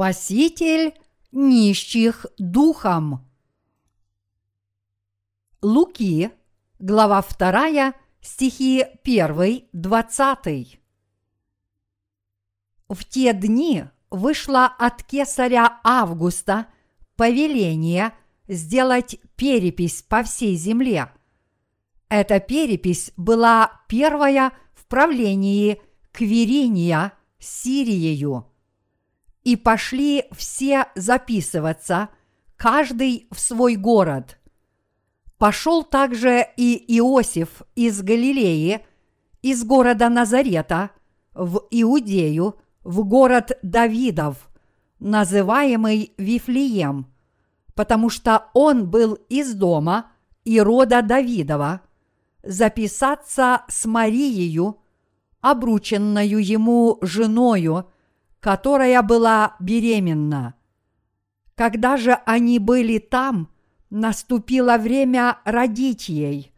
Спаситель нищих духом. Луки, глава 2, стихи 1, 20. В те дни вышло от кесаря Августа повеление сделать перепись по всей земле. Эта перепись была первая в правлении Квириния Сириею и пошли все записываться, каждый в свой город. Пошел также и Иосиф из Галилеи, из города Назарета, в Иудею, в город Давидов, называемый Вифлеем, потому что он был из дома и рода Давидова, записаться с Марией, обрученную ему женою – которая была беременна. Когда же они были там, наступило время родить ей.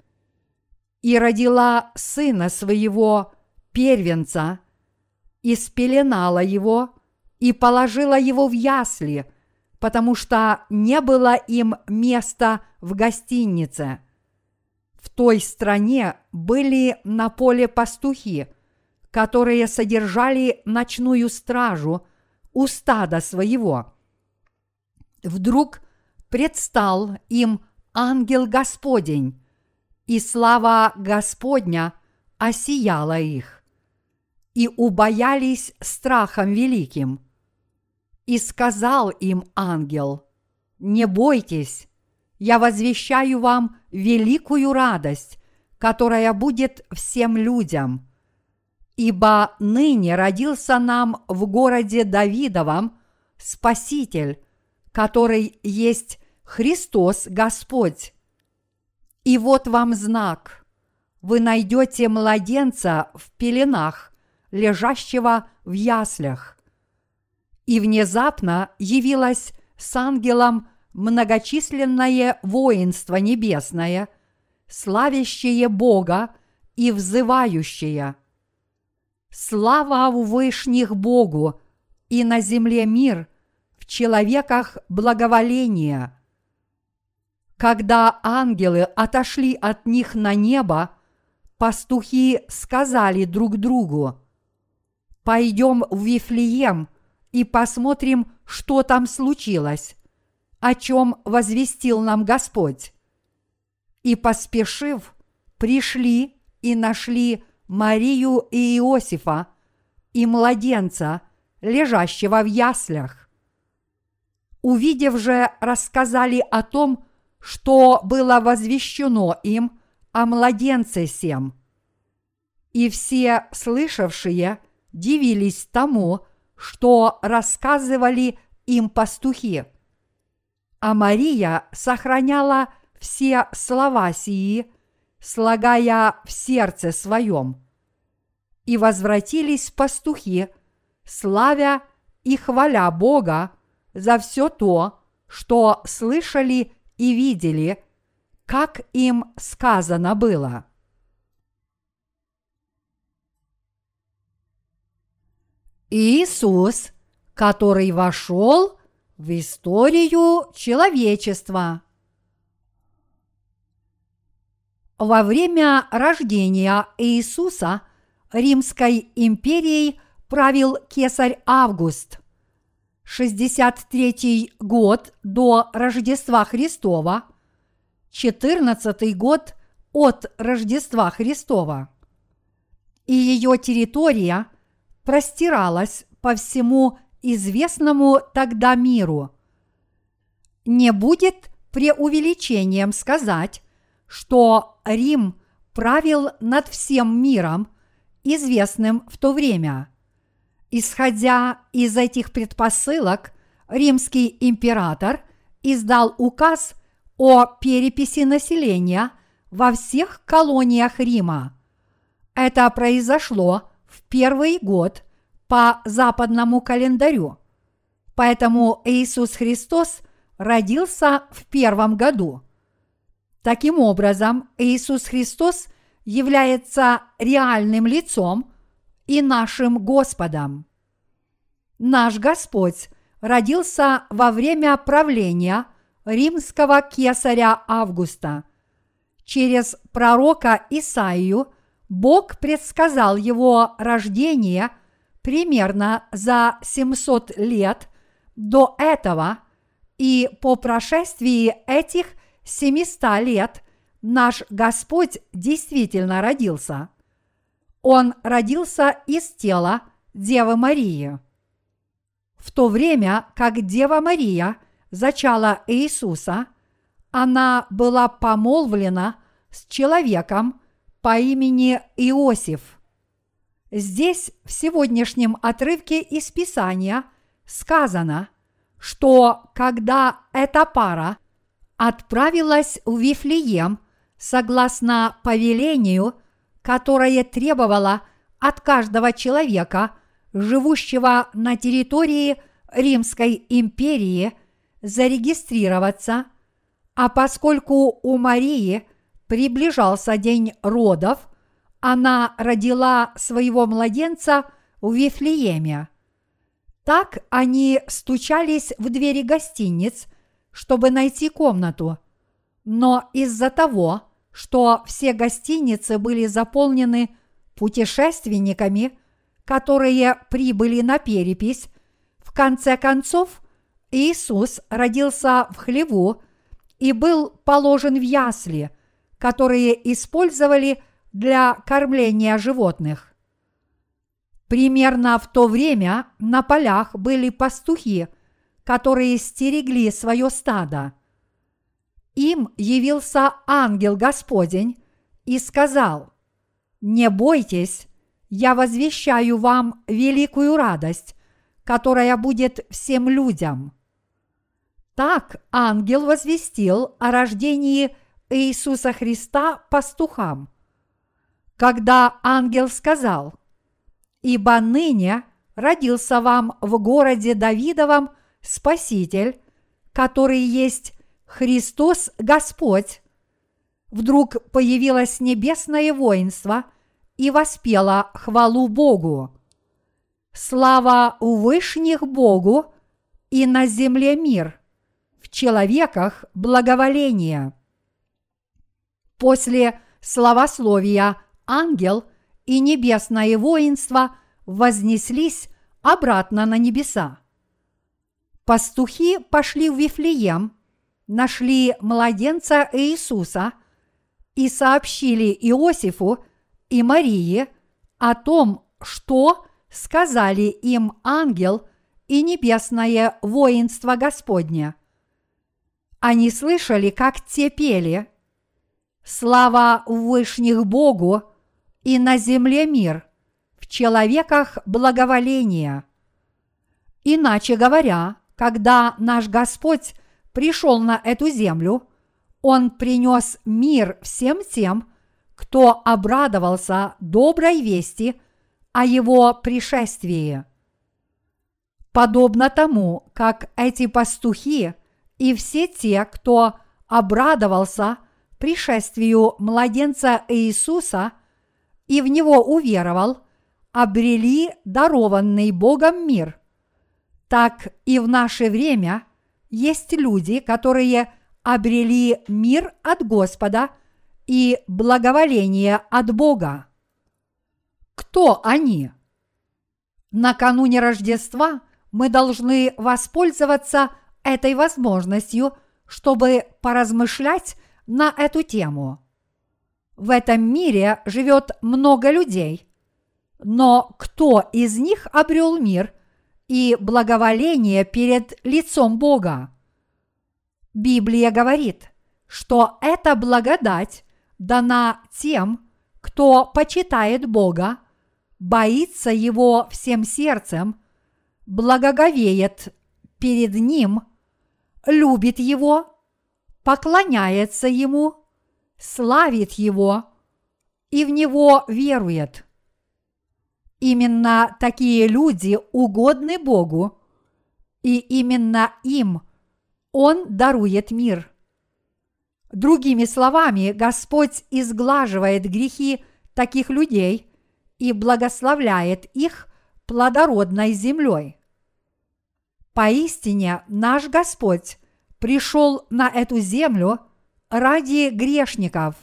И родила сына своего первенца, и спеленала его, и положила его в ясли, потому что не было им места в гостинице. В той стране были на поле пастухи – которые содержали ночную стражу у стада своего. Вдруг предстал им ангел Господень, и слава Господня осияла их, и убоялись страхом великим. И сказал им ангел, «Не бойтесь, я возвещаю вам великую радость, которая будет всем людям – Ибо ныне родился нам в городе Давидовом Спаситель, который есть Христос Господь. И вот вам знак. Вы найдете младенца в пеленах, лежащего в яслях. И внезапно явилось с ангелом многочисленное воинство небесное, славящее Бога и взывающее – Слава в вышних Богу и на земле мир, в человеках благоволение. Когда ангелы отошли от них на небо, пастухи сказали друг другу, «Пойдем в Вифлеем и посмотрим, что там случилось, о чем возвестил нам Господь». И поспешив, пришли и нашли Марию и Иосифа и младенца, лежащего в яслях. Увидев же, рассказали о том, что было возвещено им о младенце сем. И все слышавшие дивились тому, что рассказывали им пастухи. А Мария сохраняла все слова сии, слагая в сердце своем и возвратились пастухи, славя и хваля Бога за все то, что слышали и видели, как им сказано было. Иисус, который вошел в историю человечества. Во время рождения Иисуса – Римской империей правил кесарь Август. 63 год до Рождества Христова, 14 год от Рождества Христова. И ее территория простиралась по всему известному тогда миру. Не будет преувеличением сказать, что Рим правил над всем миром – известным в то время. Исходя из этих предпосылок, римский император издал указ о переписи населения во всех колониях Рима. Это произошло в первый год по западному календарю. Поэтому Иисус Христос родился в первом году. Таким образом, Иисус Христос является реальным лицом и нашим Господом. Наш Господь родился во время правления римского кесаря Августа. Через пророка Исаию Бог предсказал его рождение примерно за 700 лет до этого, и по прошествии этих 700 лет наш Господь действительно родился. Он родился из тела Девы Марии. В то время, как Дева Мария зачала Иисуса, она была помолвлена с человеком по имени Иосиф. Здесь в сегодняшнем отрывке из Писания сказано, что когда эта пара отправилась в Вифлеем согласно повелению, которое требовало от каждого человека, живущего на территории Римской империи, зарегистрироваться, а поскольку у Марии приближался день родов, она родила своего младенца в Вифлееме. Так они стучались в двери гостиниц, чтобы найти комнату. Но из-за того, что все гостиницы были заполнены путешественниками, которые прибыли на перепись, в конце концов Иисус родился в хлеву и был положен в ясли, которые использовали для кормления животных. Примерно в то время на полях были пастухи, которые стерегли свое стадо. Им явился ангел Господень и сказал, «Не бойтесь, я возвещаю вам великую радость, которая будет всем людям». Так ангел возвестил о рождении Иисуса Христа пастухам. Когда ангел сказал, «Ибо ныне родился вам в городе Давидовом Спаситель, который есть Христос Господь, вдруг появилось небесное воинство и воспело хвалу Богу. Слава у вышних Богу и на земле мир, в человеках благоволение. После словословия ангел и небесное воинство вознеслись обратно на небеса. Пастухи пошли в Вифлеем – нашли младенца Иисуса и сообщили Иосифу и Марии о том, что сказали им ангел и небесное воинство Господня. Они слышали, как те пели «Слава Вышних Богу и на земле мир, в человеках благоволение». Иначе говоря, когда наш Господь пришел на эту землю, он принес мир всем тем, кто обрадовался доброй вести о его пришествии. Подобно тому, как эти пастухи и все те, кто обрадовался пришествию младенца Иисуса и в него уверовал, обрели дарованный Богом мир, так и в наше время – есть люди, которые обрели мир от Господа и благоволение от Бога. Кто они? Накануне Рождества мы должны воспользоваться этой возможностью, чтобы поразмышлять на эту тему. В этом мире живет много людей, но кто из них обрел мир – и благоволение перед лицом Бога. Библия говорит, что эта благодать дана тем, кто почитает Бога, боится Его всем сердцем, благоговеет перед Ним, любит Его, поклоняется Ему, славит Его и в Него верует – Именно такие люди угодны Богу, и именно им Он дарует мир. Другими словами, Господь изглаживает грехи таких людей и благословляет их плодородной землей. Поистине наш Господь пришел на эту землю ради грешников.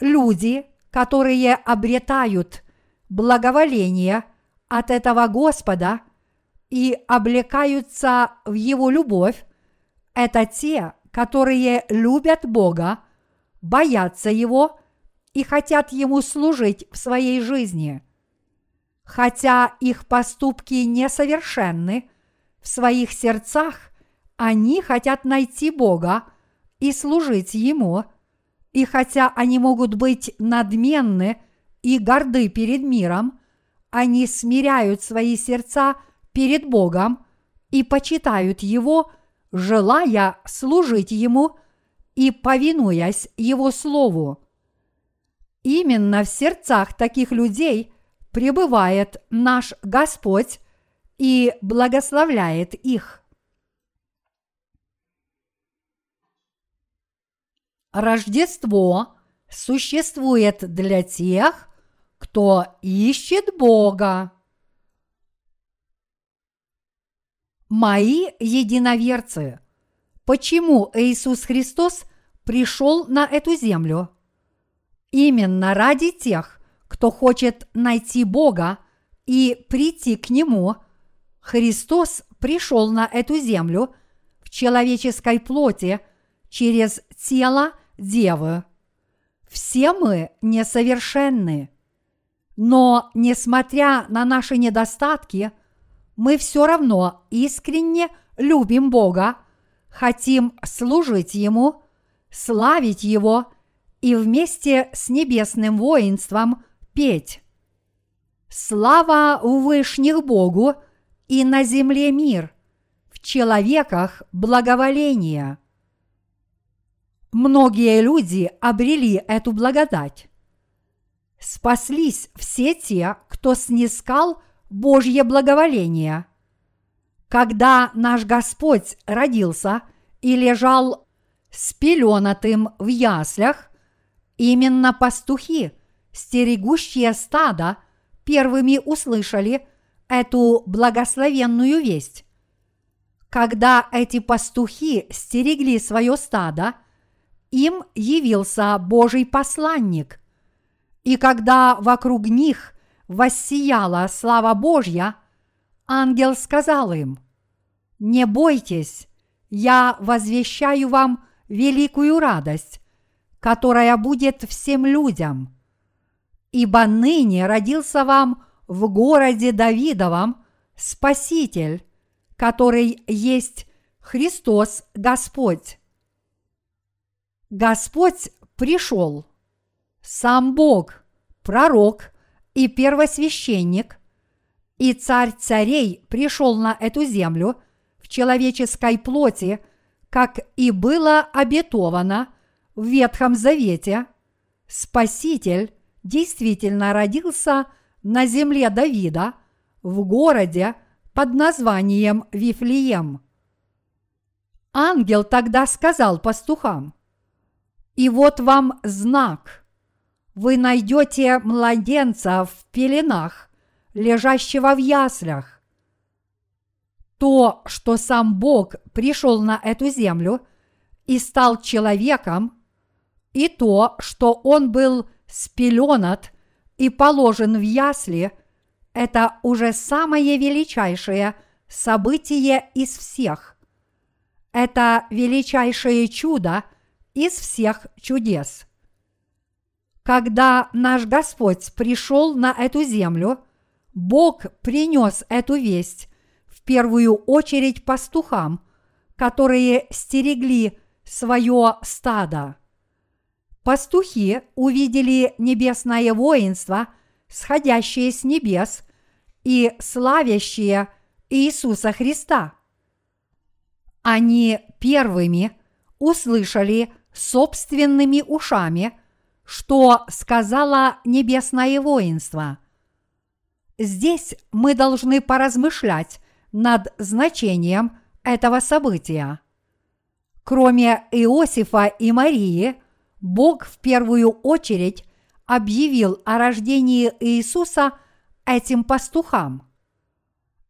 Люди, которые обретают благоволение от этого Господа и облекаются в Его любовь, это те, которые любят Бога, боятся Его и хотят Ему служить в своей жизни. Хотя их поступки несовершенны, в своих сердцах они хотят найти Бога и служить Ему, и хотя они могут быть надменны и горды перед миром, они смиряют свои сердца перед Богом и почитают Его, желая служить Ему и повинуясь Его Слову. Именно в сердцах таких людей пребывает наш Господь и благословляет их. Рождество существует для тех, кто ищет Бога. Мои единоверцы, почему Иисус Христос пришел на эту землю? Именно ради тех, кто хочет найти Бога и прийти к Нему, Христос пришел на эту землю в человеческой плоти через тело Девы. Все мы несовершенны. Но, несмотря на наши недостатки, мы все равно искренне любим Бога, хотим служить Ему, славить Его и вместе с небесным воинством петь. Слава у вышних Богу и на земле мир, в человеках благоволение. Многие люди обрели эту благодать. Спаслись все те, кто снискал Божье благоволение. Когда наш Господь родился и лежал спеленатым в яслях, именно пастухи, стерегущие стада, первыми услышали эту благословенную весть. Когда эти пастухи стерегли свое стадо, им явился Божий посланник. И когда вокруг них воссияла слава Божья, ангел сказал им, «Не бойтесь, я возвещаю вам великую радость, которая будет всем людям. Ибо ныне родился вам в городе Давидовом Спаситель, который есть Христос Господь. Господь пришел, сам Бог, пророк и первосвященник, и царь царей пришел на эту землю в человеческой плоти, как и было обетовано в Ветхом Завете, Спаситель действительно родился на земле Давида в городе под названием Вифлеем. Ангел тогда сказал пастухам – и вот вам знак. Вы найдете младенца в пеленах, лежащего в яслях. То, что сам Бог пришел на эту землю и стал человеком, и то, что он был спеленат и положен в ясли, это уже самое величайшее событие из всех. Это величайшее чудо – из всех чудес. Когда наш Господь пришел на эту землю, Бог принес эту весть в первую очередь пастухам, которые стерегли свое стадо. Пастухи увидели небесное воинство, сходящее с небес и славящее Иисуса Христа. Они первыми услышали собственными ушами, что сказала небесное воинство. Здесь мы должны поразмышлять над значением этого события. Кроме Иосифа и Марии, Бог в первую очередь объявил о рождении Иисуса этим пастухам.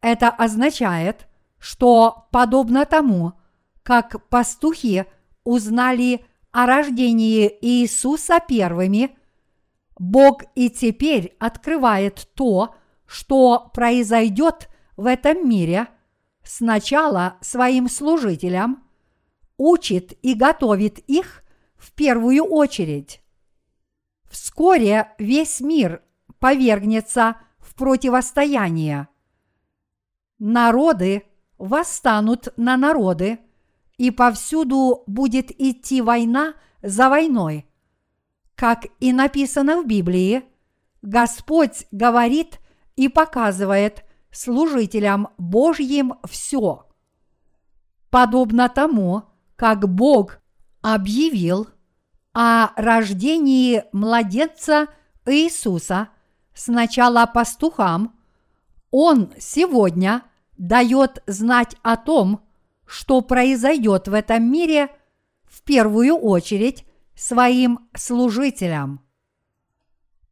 Это означает, что подобно тому, как пастухи узнали о рождении Иисуса первыми, Бог и теперь открывает то, что произойдет в этом мире, сначала своим служителям, учит и готовит их в первую очередь. Вскоре весь мир повергнется в противостояние. Народы восстанут на народы, и повсюду будет идти война за войной. Как и написано в Библии, Господь говорит и показывает служителям Божьим все. Подобно тому, как Бог объявил о рождении младенца Иисуса сначала пастухам, Он сегодня дает знать о том, что произойдет в этом мире в первую очередь своим служителям.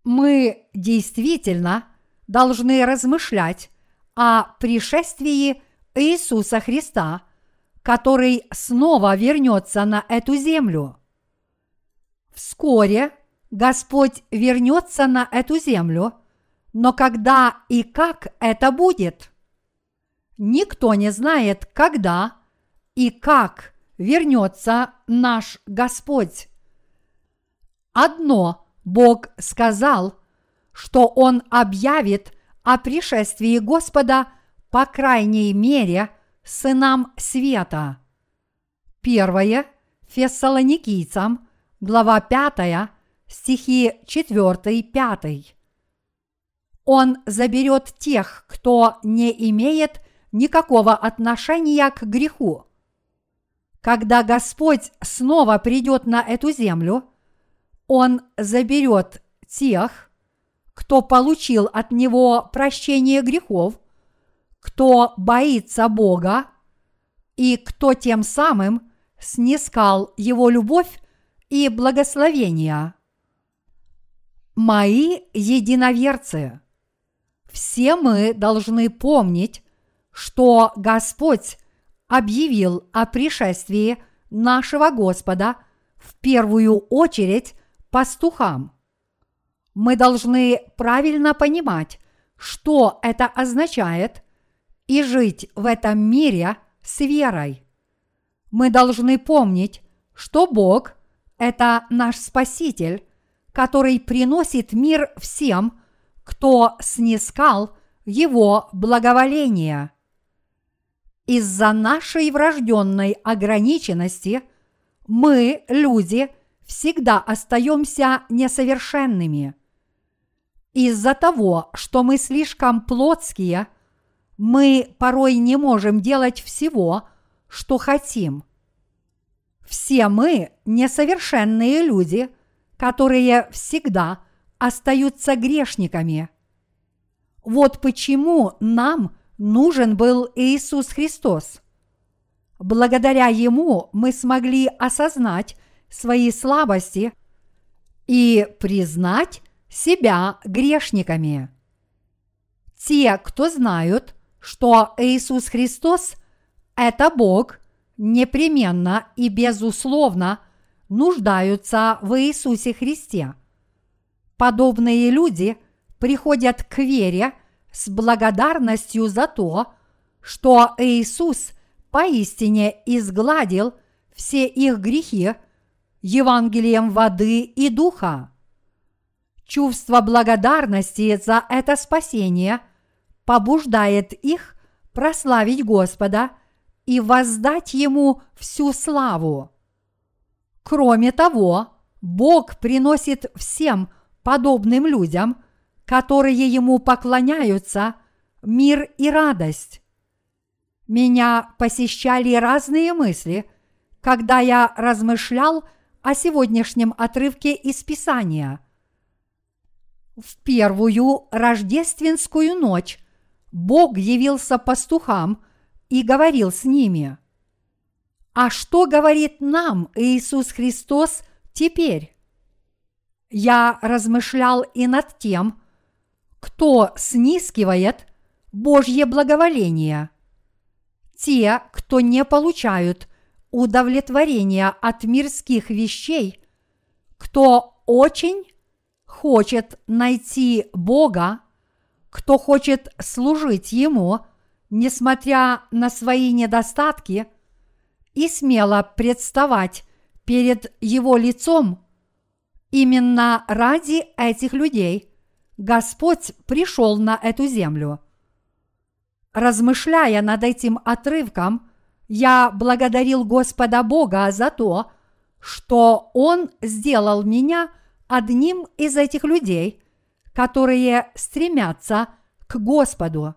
Мы действительно должны размышлять о пришествии Иисуса Христа, который снова вернется на эту землю. Вскоре Господь вернется на эту землю, но когда и как это будет? Никто не знает, когда и как вернется наш Господь. Одно Бог сказал, что Он объявит о пришествии Господа по крайней мере сынам света. Первое Фессалоникийцам, глава 5, стихи 4-5. Он заберет тех, кто не имеет никакого отношения к греху. Когда Господь снова придет на эту землю, Он заберет тех, кто получил от Него прощение грехов, кто боится Бога и кто тем самым снискал Его любовь и благословения. Мои единоверцы, все мы должны помнить, что Господь объявил о пришествии нашего Господа в первую очередь пастухам. Мы должны правильно понимать, что это означает, и жить в этом мире с верой. Мы должны помнить, что Бог – это наш Спаситель, который приносит мир всем, кто снискал Его благоволение – из-за нашей врожденной ограниченности мы, люди, всегда остаемся несовершенными. Из-за того, что мы слишком плотские, мы порой не можем делать всего, что хотим. Все мы несовершенные люди, которые всегда остаются грешниками. Вот почему нам нужен был Иисус Христос. Благодаря Ему мы смогли осознать свои слабости и признать себя грешниками. Те, кто знают, что Иисус Христос – это Бог, непременно и безусловно нуждаются в Иисусе Христе. Подобные люди приходят к вере – с благодарностью за то, что Иисус поистине изгладил все их грехи Евангелием воды и духа. Чувство благодарности за это спасение побуждает их прославить Господа и воздать Ему всю славу. Кроме того, Бог приносит всем подобным людям – которые ему поклоняются, мир и радость. Меня посещали разные мысли, когда я размышлял о сегодняшнем отрывке из Писания. В первую рождественскую ночь Бог явился пастухам и говорил с ними. А что говорит нам Иисус Христос теперь? Я размышлял и над тем, кто снискивает Божье благоволение. те, кто не получают удовлетворения от мирских вещей, кто очень хочет найти Бога, кто хочет служить Ему, несмотря на свои недостатки, и смело представать перед Его лицом, именно ради этих людей Господь пришел на эту землю. Размышляя над этим отрывком, я благодарил Господа Бога за то, что Он сделал меня одним из этих людей, которые стремятся к Господу.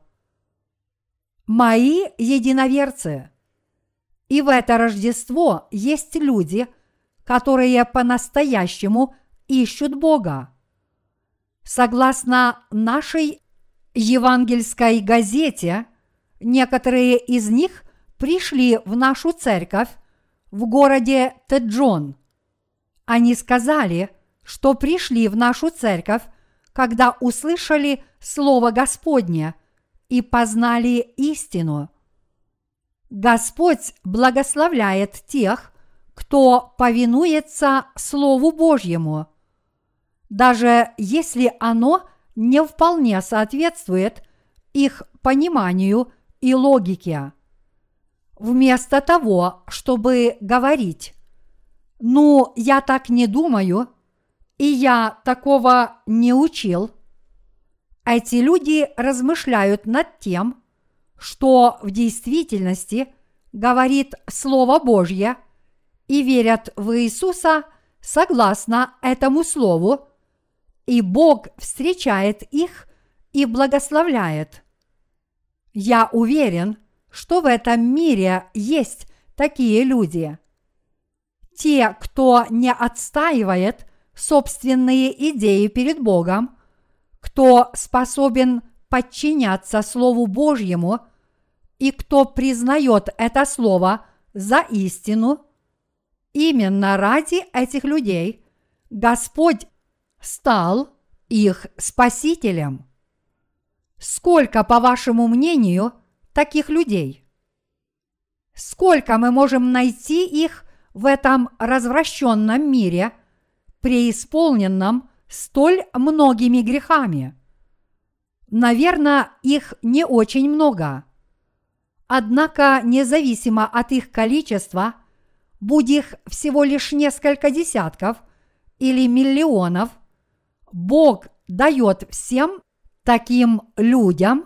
Мои единоверцы. И в это Рождество есть люди, которые по-настоящему ищут Бога. Согласно нашей евангельской газете, некоторые из них пришли в нашу церковь в городе Теджон. Они сказали, что пришли в нашу церковь, когда услышали Слово Господне и познали истину. Господь благословляет тех, кто повинуется Слову Божьему, даже если оно не вполне соответствует их пониманию и логике. Вместо того, чтобы говорить «Ну, я так не думаю», и я такого не учил, эти люди размышляют над тем, что в действительности говорит Слово Божье и верят в Иисуса согласно этому Слову, и Бог встречает их и благословляет. Я уверен, что в этом мире есть такие люди. Те, кто не отстаивает собственные идеи перед Богом, кто способен подчиняться Слову Божьему и кто признает это Слово за истину, именно ради этих людей Господь стал их спасителем. Сколько, по вашему мнению, таких людей? Сколько мы можем найти их в этом развращенном мире, преисполненном столь многими грехами? Наверное, их не очень много. Однако, независимо от их количества, будь их всего лишь несколько десятков или миллионов, Бог дает всем таким людям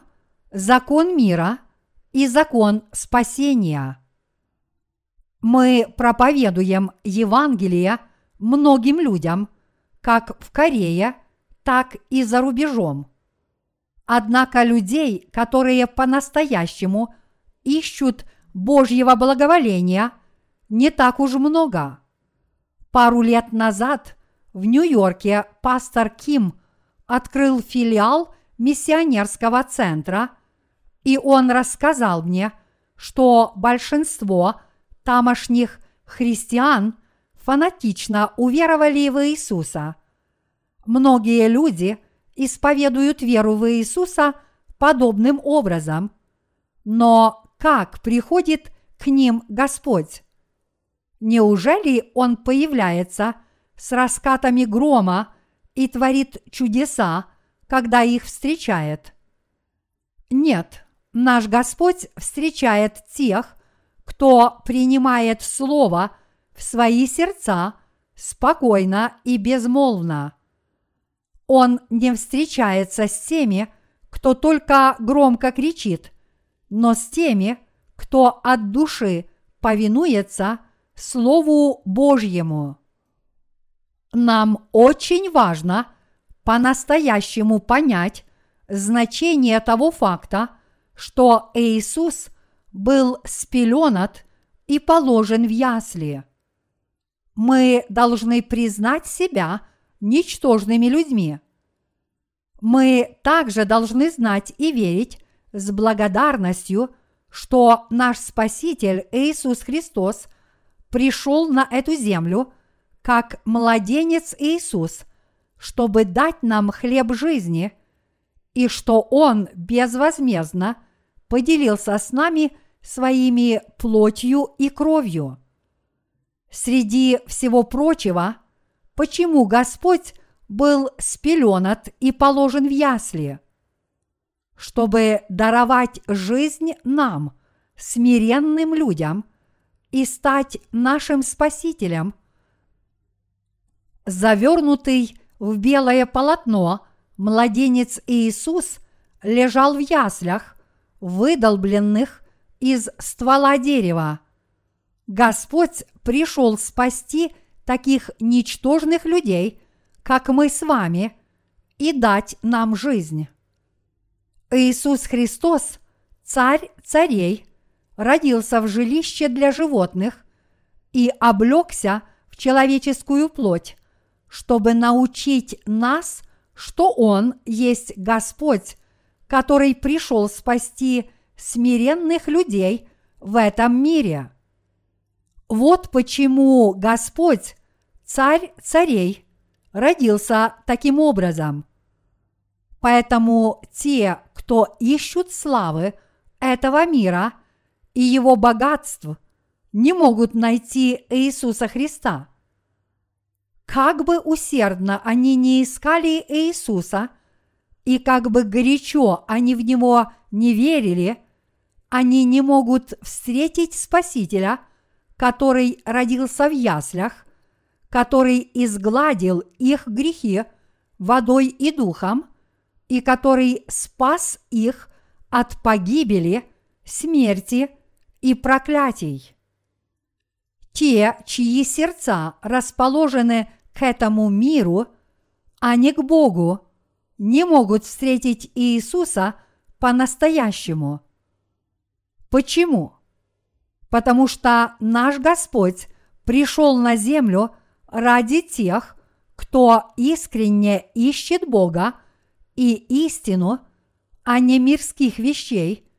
закон мира и закон спасения. Мы проповедуем Евангелие многим людям, как в Корее, так и за рубежом. Однако людей, которые по-настоящему ищут Божьего благоволения, не так уж много. Пару лет назад в Нью-Йорке пастор Ким открыл филиал миссионерского центра, и он рассказал мне, что большинство тамошних христиан фанатично уверовали в Иисуса. Многие люди исповедуют веру в Иисуса подобным образом, но как приходит к ним Господь? Неужели Он появляется – с раскатами грома и творит чудеса, когда их встречает. Нет, наш Господь встречает тех, кто принимает Слово в свои сердца спокойно и безмолвно. Он не встречается с теми, кто только громко кричит, но с теми, кто от души повинуется Слову Божьему. Нам очень важно по-настоящему понять значение того факта, что Иисус был спеленат и положен в ясли. Мы должны признать себя ничтожными людьми. Мы также должны знать и верить с благодарностью, что наш Спаситель Иисус Христос пришел на эту землю – как младенец Иисус, чтобы дать нам хлеб жизни, и что Он безвозмездно поделился с нами своими плотью и кровью. Среди всего прочего, почему Господь был спеленат и положен в ясли? Чтобы даровать жизнь нам, смиренным людям, и стать нашим Спасителем. Завернутый в белое полотно младенец Иисус лежал в яслях, выдолбленных из ствола дерева. Господь пришел спасти таких ничтожных людей, как мы с вами, и дать нам жизнь. Иисус Христос, царь царей, родился в жилище для животных и облегся в человеческую плоть, чтобы научить нас, что Он есть Господь, который пришел спасти смиренных людей в этом мире. Вот почему Господь, царь царей, родился таким образом. Поэтому те, кто ищут славы этого мира и его богатств, не могут найти Иисуса Христа. Как бы усердно они не искали Иисуса, и как бы горячо они в Него не верили, они не могут встретить Спасителя, который родился в яслях, который изгладил их грехи водой и духом, и который спас их от погибели, смерти и проклятий. Те, чьи сердца расположены к этому миру, а не к Богу, не могут встретить Иисуса по-настоящему. Почему? Потому что наш Господь пришел на землю ради тех, кто искренне ищет Бога и истину, а не мирских вещей,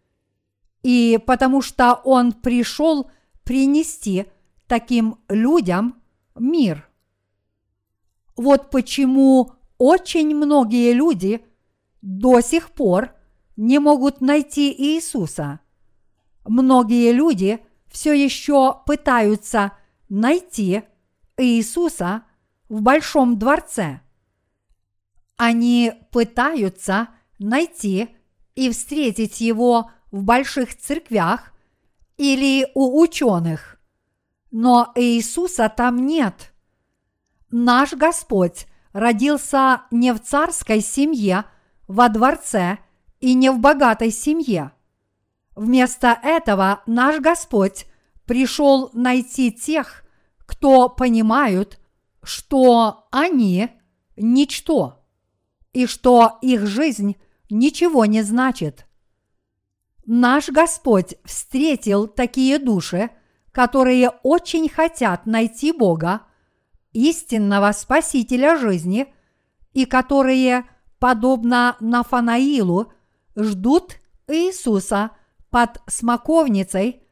и потому что Он пришел принести таким людям мир. Вот почему очень многие люди до сих пор не могут найти Иисуса – многие люди все еще пытаются найти Иисуса в большом дворце. Они пытаются найти и встретить его в больших церквях или у ученых. Но Иисуса там нет. Наш Господь родился не в царской семье, во дворце и не в богатой семье. Вместо этого наш Господь пришел найти тех, кто понимают, что они – ничто, и что их жизнь ничего не значит. Наш Господь встретил такие души, которые очень хотят найти Бога, истинного Спасителя жизни, и которые, подобно Нафанаилу, ждут Иисуса – под смоковницей,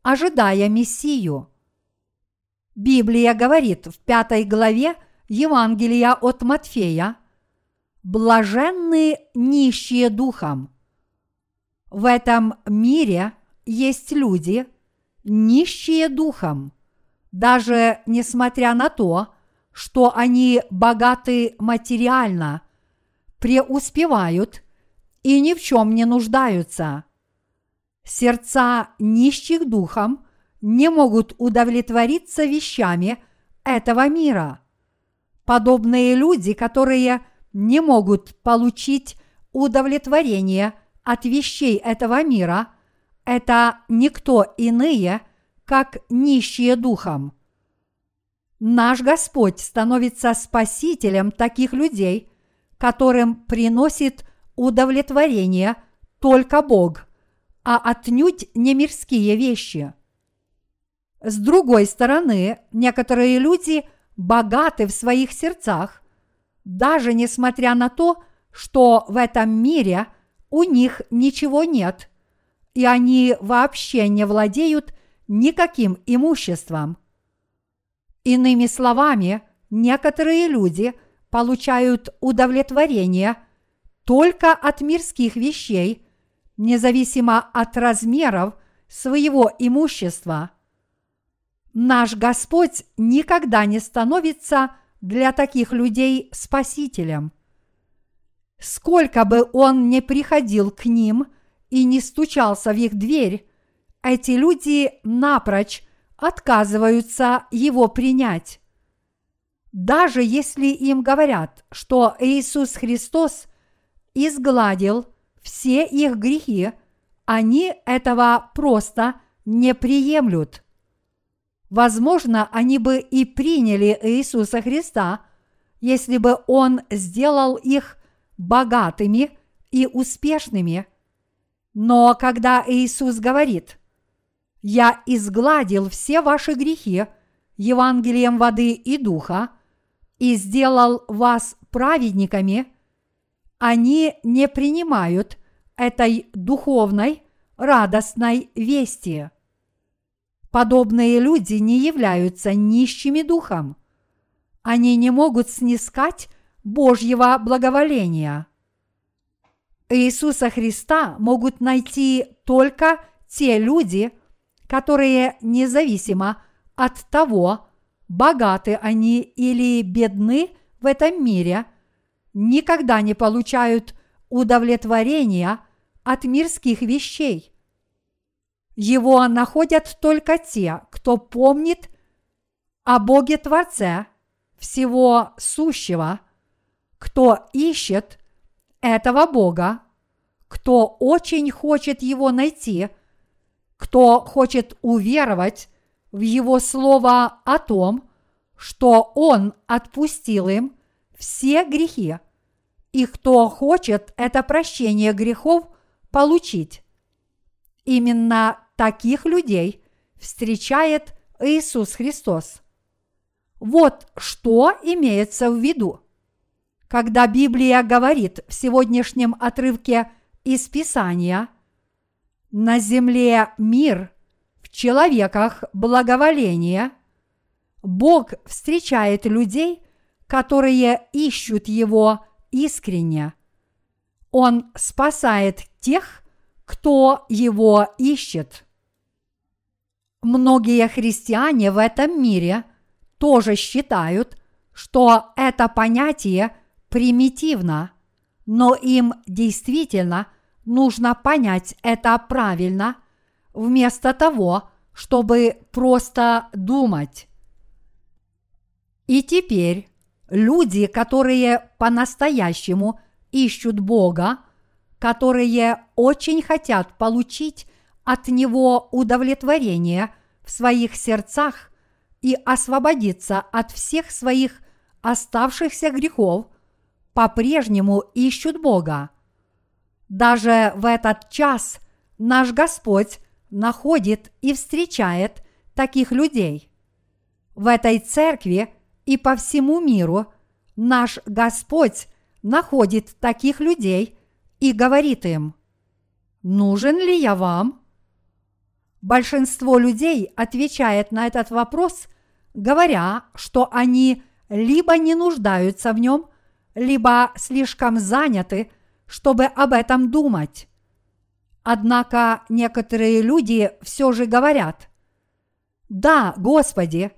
ожидая Мессию. Библия говорит в пятой главе Евангелия от Матфея «Блаженны нищие духом». В этом мире есть люди, нищие духом, даже несмотря на то, что они богаты материально, преуспевают и ни в чем не нуждаются. Сердца нищих духом не могут удовлетвориться вещами этого мира. Подобные люди, которые не могут получить удовлетворение от вещей этого мира, это никто иные, как нищие духом. Наш Господь становится спасителем таких людей, которым приносит удовлетворение только Бог – а отнюдь не мирские вещи. С другой стороны, некоторые люди богаты в своих сердцах, даже несмотря на то, что в этом мире у них ничего нет, и они вообще не владеют никаким имуществом. Иными словами, некоторые люди получают удовлетворение только от мирских вещей – независимо от размеров своего имущества. Наш Господь никогда не становится для таких людей спасителем. Сколько бы он ни приходил к ним и не стучался в их дверь, эти люди напрочь отказываются его принять. Даже если им говорят, что Иисус Христос изгладил все их грехи, они этого просто не приемлют. Возможно, они бы и приняли Иисуса Христа, если бы Он сделал их богатыми и успешными. Но когда Иисус говорит, «Я изгладил все ваши грехи Евангелием воды и духа и сделал вас праведниками», они не принимают этой духовной, радостной вести. Подобные люди не являются нищими духом. Они не могут снискать Божьего благоволения. Иисуса Христа могут найти только те люди, которые независимо от того, богаты они или бедны в этом мире, никогда не получают удовлетворения от мирских вещей. Его находят только те, кто помнит о Боге Творце всего сущего, кто ищет этого Бога, кто очень хочет Его найти, кто хочет уверовать в Его Слово о том, что Он отпустил им все грехи, и кто хочет это прощение грехов получить. Именно таких людей встречает Иисус Христос. Вот что имеется в виду. Когда Библия говорит в сегодняшнем отрывке из Писания «На земле мир, в человеках благоволение», Бог встречает людей, которые ищут Его искренне. Он спасает тех, кто Его ищет. Многие христиане в этом мире тоже считают, что это понятие примитивно, но им действительно нужно понять это правильно, вместо того, чтобы просто думать. И теперь люди, которые по-настоящему ищут Бога, которые очень хотят получить от Него удовлетворение в своих сердцах и освободиться от всех своих оставшихся грехов, по-прежнему ищут Бога. Даже в этот час наш Господь находит и встречает таких людей. В этой церкви и по всему миру наш Господь находит таких людей и говорит им, «Нужен ли я вам?» Большинство людей отвечает на этот вопрос, говоря, что они либо не нуждаются в нем, либо слишком заняты, чтобы об этом думать. Однако некоторые люди все же говорят, «Да, Господи,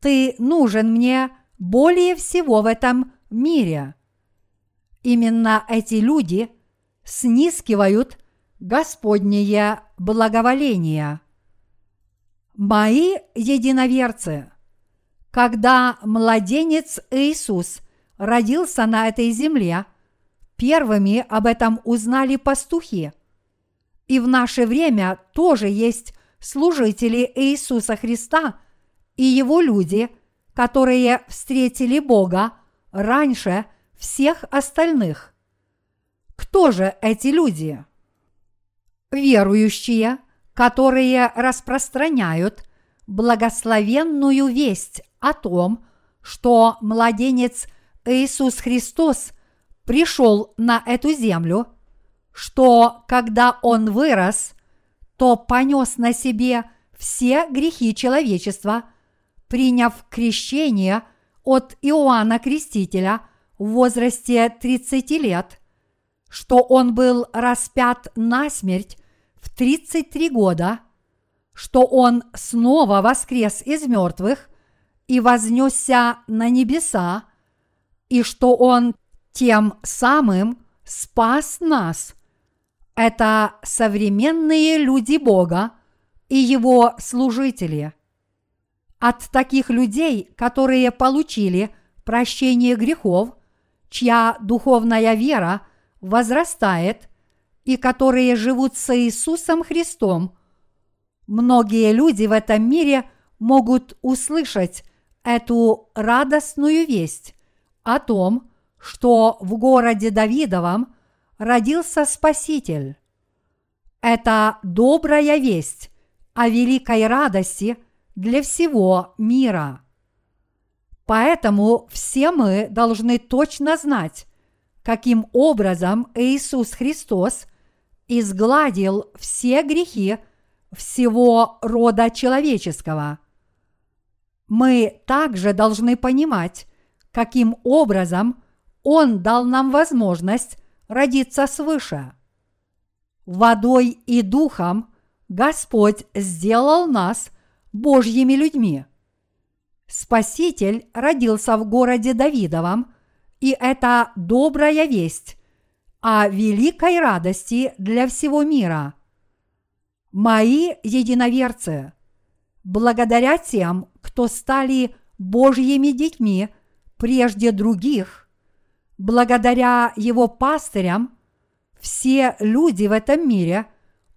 Ты нужен мне более всего в этом мире». Именно эти люди снискивают Господнее благоволение. Мои единоверцы, когда младенец Иисус родился на этой земле, первыми об этом узнали пастухи. И в наше время тоже есть служители Иисуса Христа и его люди, которые встретили Бога раньше всех остальных. Кто же эти люди? верующие, которые распространяют благословенную весть о том, что младенец Иисус Христос пришел на эту землю, что когда Он вырос, то понес на себе все грехи человечества, приняв крещение от Иоанна Крестителя в возрасте 30 лет, что Он был распят на смерть в 33 года, что Он снова воскрес из мертвых и вознесся на небеса, и что Он тем самым спас нас. Это современные люди Бога и Его служители. От таких людей, которые получили прощение грехов, чья духовная вера возрастает и которые живут с Иисусом Христом, многие люди в этом мире могут услышать эту радостную весть о том, что в городе Давидовом родился Спаситель. Это добрая весть о великой радости для всего мира. Поэтому все мы должны точно знать, каким образом Иисус Христос изгладил все грехи всего рода человеческого. Мы также должны понимать, каким образом Он дал нам возможность родиться свыше. Водой и духом Господь сделал нас Божьими людьми. Спаситель родился в городе Давидовом, и это добрая весть о великой радости для всего мира. Мои единоверцы, благодаря тем, кто стали Божьими детьми прежде других, благодаря его пастырям, все люди в этом мире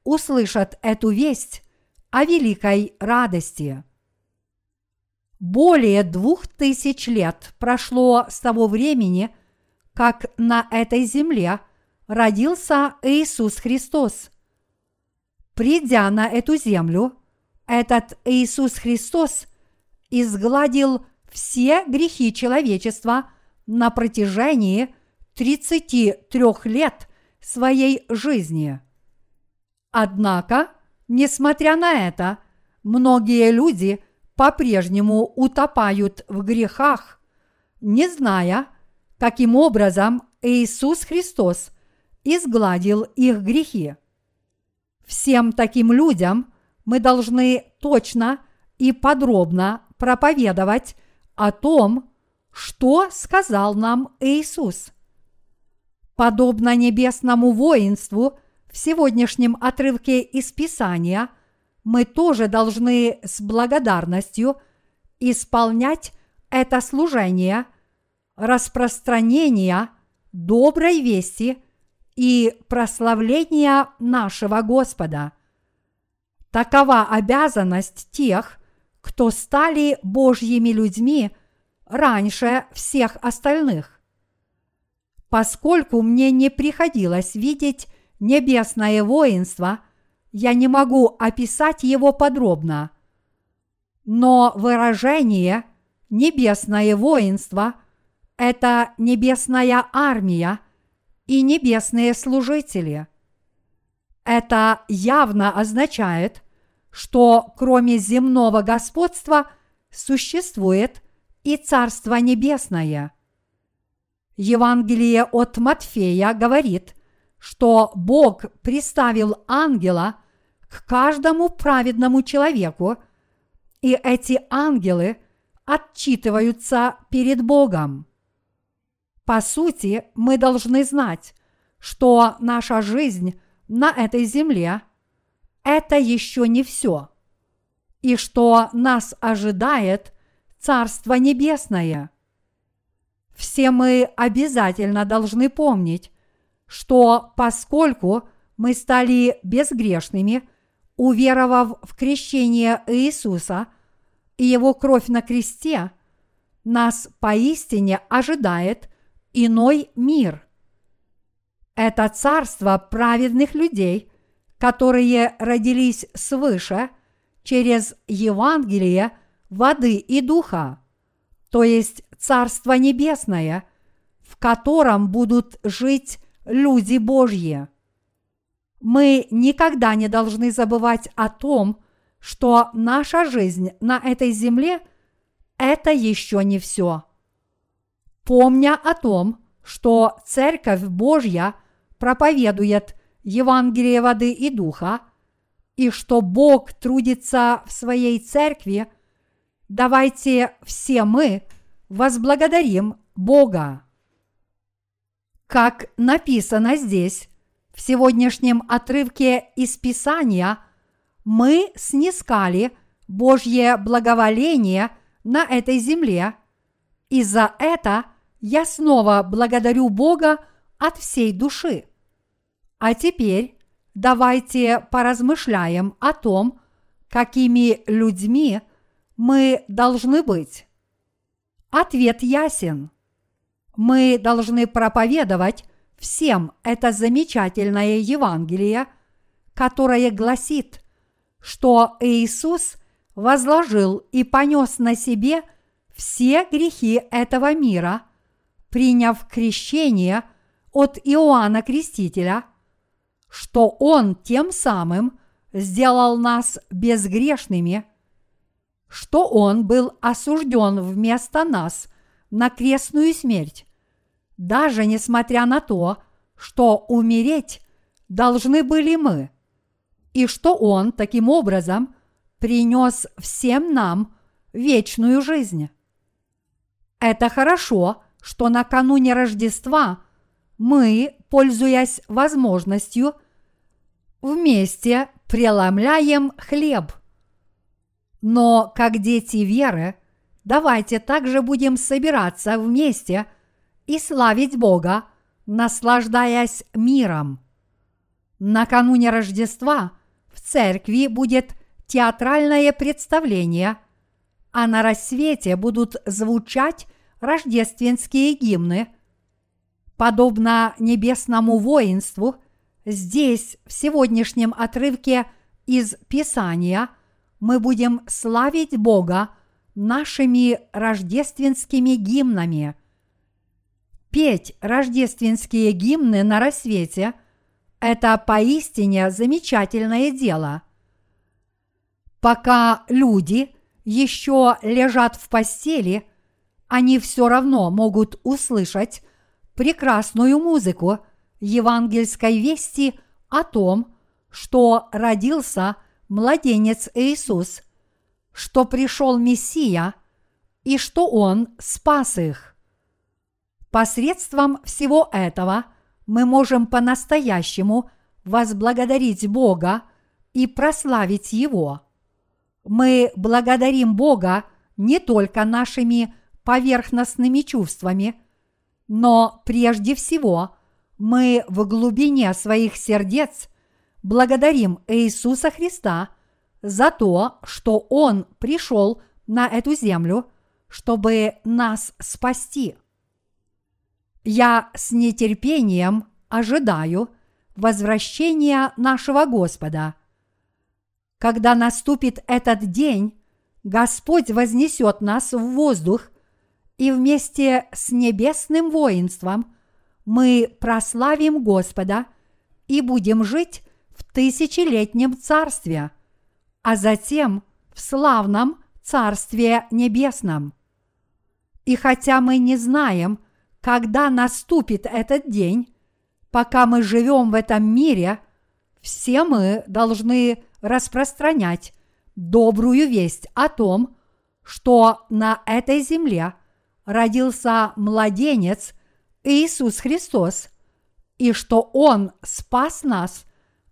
услышат эту весть о великой радости. Более двух тысяч лет прошло с того времени, как на этой земле родился Иисус Христос. Придя на эту землю, этот Иисус Христос изгладил все грехи человечества на протяжении 33 лет своей жизни. Однако, несмотря на это, многие люди по-прежнему утопают в грехах, не зная, каким образом Иисус Христос изгладил их грехи. Всем таким людям мы должны точно и подробно проповедовать о том, что сказал нам Иисус. Подобно небесному воинству в сегодняшнем отрывке из Писания, мы тоже должны с благодарностью исполнять это служение распространения доброй вести и прославления нашего Господа. Такова обязанность тех, кто стали Божьими людьми раньше всех остальных. Поскольку мне не приходилось видеть небесное воинство, я не могу описать его подробно. Но выражение «небесное воинство» – это небесная армия и небесные служители. Это явно означает, что кроме земного господства существует и Царство Небесное. Евангелие от Матфея говорит, что Бог приставил ангела к каждому праведному человеку, и эти ангелы отчитываются перед Богом. По сути, мы должны знать, что наша жизнь на этой земле – это еще не все, и что нас ожидает Царство Небесное. Все мы обязательно должны помнить, что поскольку мы стали безгрешными, уверовав в крещение Иисуса и Его кровь на кресте, нас поистине ожидает – иной мир. Это царство праведных людей, которые родились свыше через Евангелие воды и духа, то есть Царство Небесное, в котором будут жить люди Божьи. Мы никогда не должны забывать о том, что наша жизнь на этой земле – это еще не все – помня о том, что Церковь Божья проповедует Евангелие воды и духа, и что Бог трудится в своей церкви, давайте все мы возблагодарим Бога. Как написано здесь, в сегодняшнем отрывке из Писания, мы снискали Божье благоволение на этой земле, и за это я снова благодарю Бога от всей души. А теперь давайте поразмышляем о том, какими людьми мы должны быть. Ответ ясен. Мы должны проповедовать всем это замечательное Евангелие, которое гласит, что Иисус возложил и понес на себе все грехи этого мира, приняв крещение от Иоанна Крестителя, что Он тем самым сделал нас безгрешными, что Он был осужден вместо нас на крестную смерть, даже несмотря на то, что умереть должны были мы, и что Он таким образом принес всем нам вечную жизнь. Это хорошо, что накануне Рождества мы, пользуясь возможностью, вместе преломляем хлеб. Но как дети веры, давайте также будем собираться вместе – и славить Бога, наслаждаясь миром. Накануне Рождества в церкви будет театральное представление, а на рассвете будут звучать рождественские гимны. Подобно небесному воинству, здесь, в сегодняшнем отрывке из Писания, мы будем славить Бога нашими рождественскими гимнами – петь рождественские гимны на рассвете – это поистине замечательное дело. Пока люди еще лежат в постели, они все равно могут услышать прекрасную музыку евангельской вести о том, что родился младенец Иисус, что пришел Мессия и что Он спас их. Посредством всего этого мы можем по-настоящему возблагодарить Бога и прославить Его. Мы благодарим Бога не только нашими поверхностными чувствами, но прежде всего мы в глубине своих сердец благодарим Иисуса Христа за то, что Он пришел на эту землю, чтобы нас спасти. Я с нетерпением ожидаю возвращения нашего Господа. Когда наступит этот день, Господь вознесет нас в воздух, и вместе с небесным воинством мы прославим Господа и будем жить в тысячелетнем царстве, а затем в славном Царстве Небесном. И хотя мы не знаем, когда наступит этот день, пока мы живем в этом мире, все мы должны распространять добрую весть о том, что на этой земле родился младенец Иисус Христос, и что Он спас нас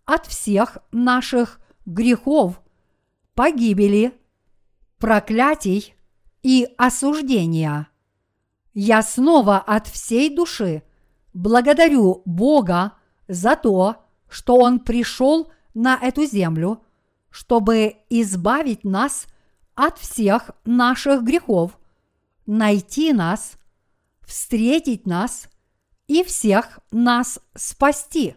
от всех наших грехов, погибели, проклятий и осуждения. Я снова от всей души благодарю Бога за то, что Он пришел на эту землю, чтобы избавить нас от всех наших грехов, найти нас, встретить нас и всех нас спасти.